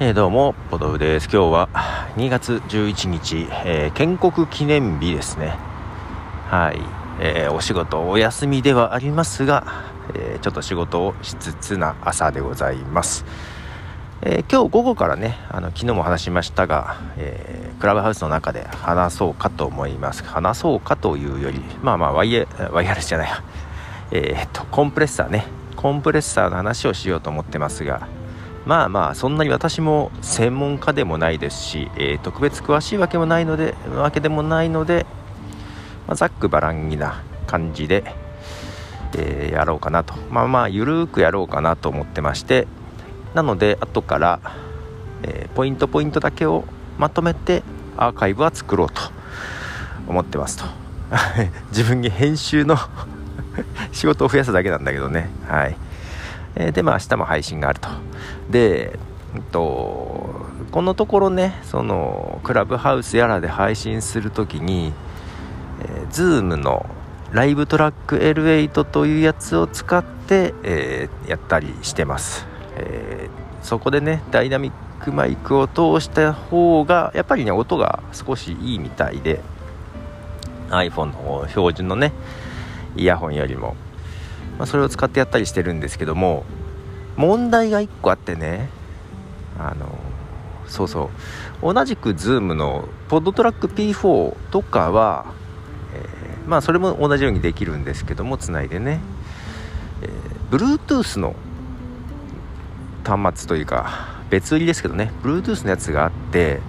えー、どうも、ポトフです。今日は2月11日、えー、建国記念日ですね。はい。えー、お仕事お休みではありますが、えちょっと仕事をしつつな朝でございます。え今日午後からね、あの昨日も話しましたが、えクラブハウスの中で話そうかと思います。話そうかというより、まあまあワイヤ、ワイヤレスじゃないや、えっと、コンプレッサーね、コンプレッサーの話をしようと思ってますが、まあまあそんなに私も専門家でもないですし、えー、特別詳しいわけもないのでわけでもないので、まあ、ざっくばらんぎな感じで、えー、やろうかなと。まあまあゆるーくやろうかなと思ってましてなので後から、えー、ポイントポイントだけをまとめてアーカイブは作ろうと思ってますと。自分に編集の 仕事を増やすだけなんだけどね。はい。えでまあ明日も配信があると。で、えっと、このところねそのクラブハウスやらで配信するときに、えー、Zoom のライブトラック L8 というやつを使って、えー、やったりしてます、えー、そこでねダイナミックマイクを通した方がやっぱりね音が少しいいみたいで iPhone の標準のねイヤホンよりも、まあ、それを使ってやったりしてるんですけども問題が1個あってねあのそうそう。同じく Zoom のポッドトラック P4 とかは、えー、まあそれも同じようにできるんですけどもつないでね、えー、Bluetooth の端末というか別売りですけどね。Bluetooth のやつがあって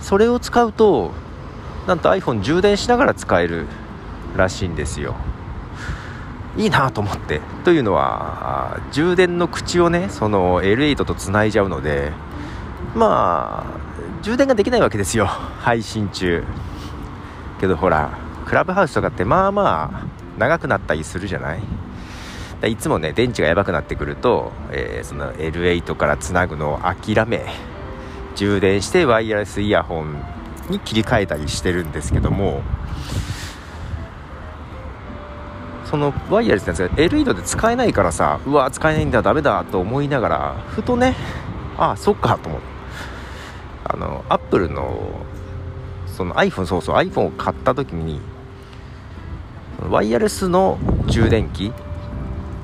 それを使うとなんと iPhone 充電しながら使えるらしいんですよ。いいなと思ってというのは充電の口をねその L8 とつないじゃうのでまあ充電ができないわけですよ。配信中。けどほらクラブハウスとかってまあまあ長くなったりするじゃない？いつもね電池がやばくなってくると、えー、その L8 からつなぐのを諦め充電してワイヤレスイヤホンに切り替えたりしてるんですけどもそのワイヤレスのやつが LED で使えないからさうわ使えないんだダメだと思いながらふとねああそっかと思って。あのアップルのその iPhone そうそう iPhone を買った時にワイヤレスの充電器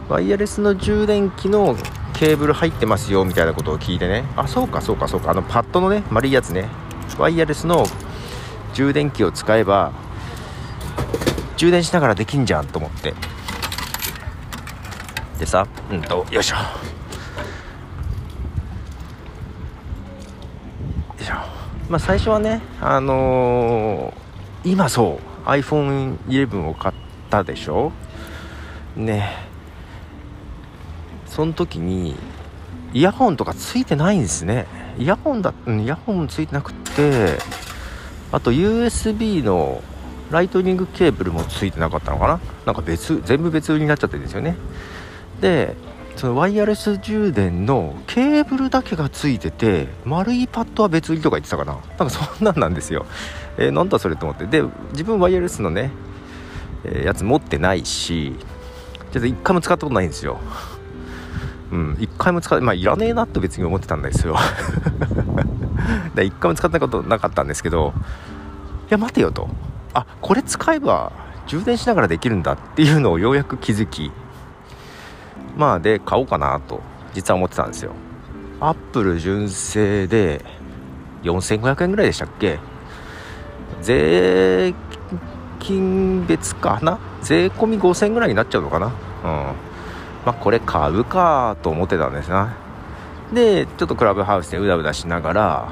ワイヤレスの充電器のケーブル入ってますよみたいなことを聞いてね。あそうかそうかそうか。あのパッドのね丸いやつね。ワイヤレスの充電器を使えば充電しながらできんじゃんと思って。でさうんとよいしょ。よいしょ。まあ最初はねあのー、今そう iPhone11 を買ったでしょ。ね。その時にイヤホンとかついてないんですね。イヤホンだイヤホンついてなくってあと USB のライトニングケーブルもついてなかったのかな？なんか別全部別売りになっちゃってるんですよね。でそのワイヤレス充電のケーブルだけがついてて丸いパッドは別売りとか言ってたかな？なんかそんなんなんですよ。えー、なんだそれと思って。で自分ワイヤレスのね、えー、やつ持ってないしちょっと一回も使ったことないんですよ。うん一回も使ってまあいらねえなと別に思ってたんですよ。で一回も使ったことなかったんですけどいや待てよと。あこれ使えば充電しながらできるんだっていうのをようやく気づき。まあで買おうかなと実は思ってたんですよ。アップル純正で4500円ぐらいでしたっけ？税金別かな？税込み5000円ぐらいになっちゃうのかな？うん。まあこれ買うかと思ってたんですな。でちょっとクラブハウスでうだうだしながら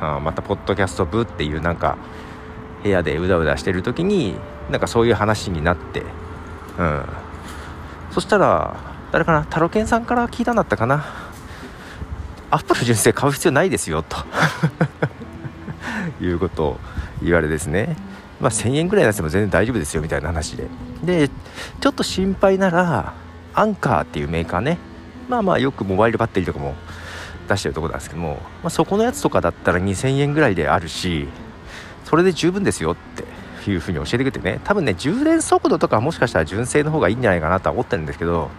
あまたポッドキャスト部っていうなんか部屋でうだうだしてる時になんかそういう話になってうん。そしたら誰かなタロケンさんから聞いたんだったかな。アップル純正買う必要ないですよと。いうことを言われですね。まあ1000円ぐらい出しても全然大丈夫ですよみたいな話で。でちょっと心配ならアンカーっていうメーカーね。まあまあよくモバイルバッテリーとかも出してるとこなんですけども、まあ、そこのやつとかだったら2000円ぐらいであるしそれで十分ですよっていうふうに教えてくれてね。多分ね充電速度とかもしかしたら純正の方がいいんじゃないかなとは思ってるんですけど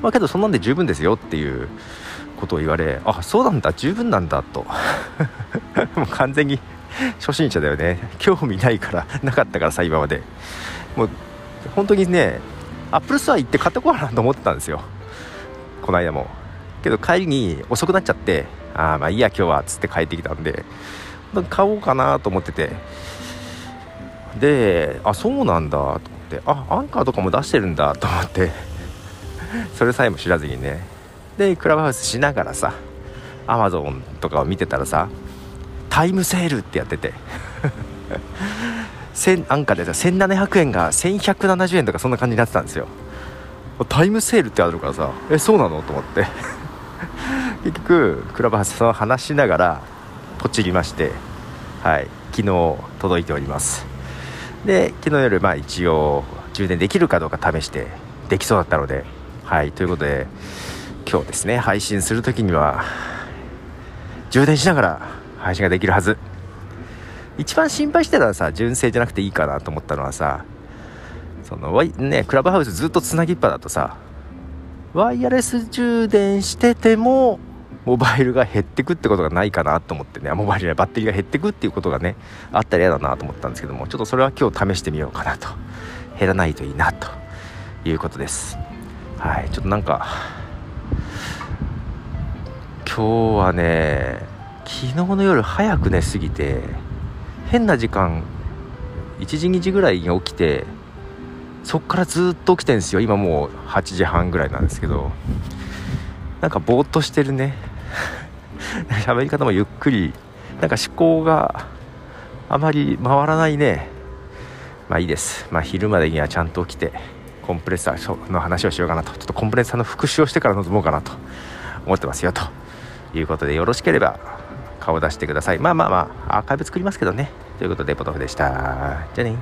まあけどそんなんで十分ですよっていうことを言われあそうなんだ十分なんだと。もう完全に初心者だよね。興味ないからなかったからさ今まで。もう本当にねアップルストア行って買ってこうかなと思ってたんですよ。この間も。けど帰りに遅くなっちゃってああまあいいや今日はっつって帰ってきたんで。買おうかなと思ってて。であそうなんだと思って。あアンカーとかも出してるんだと思って。それさえも知らずにね。でクラブハウスしながらさアマゾンとかを見てたらさタイムセールってやってて。アンカーでさ1700円が1170円とかそんな感じになってたんですよ。タイムセールってあるからさえそうなのと思って。結局クラブハウスを話しながらポチりましてはい昨日届いております。で昨日夜まあ一応充電できるかどうか試してできそうだったのではいということで今日ですね配信する時には充電しながら配信ができるはず。一番心配してたらさ純正じゃなくていいかなと思ったのはさそのねクラブハウスずっとつなぎっぱだとさワイヤレス充電しててもモバイルが減ってくってことがないかなと思ってね。モバイルやバッテリーが減ってくっていうことがねあったら嫌だなと思ったんですけどもちょっとそれは今日試してみようかなと。減らないといいなということです。はい。ちょっとなんか今日はね昨日の夜早く寝すぎて変な時間1時2時ぐらいに起きてそっからずっと起きてるんですよ。今もう8時半ぐらいなんですけど。なんかぼーっとしてるね。喋り方もゆっくり。なんか思考があまり回らないね。まあいいです。まあ昼までにはちゃんと起きてコンプレッサーの話をしようかなと。ちょっとコンプレッサーの復習をしてから臨もうかなと。思ってますよと。いうことでよろしければ顔出してください。まあまあまあアーカイブ作りますけどね。ということでポトフでした。じゃあね。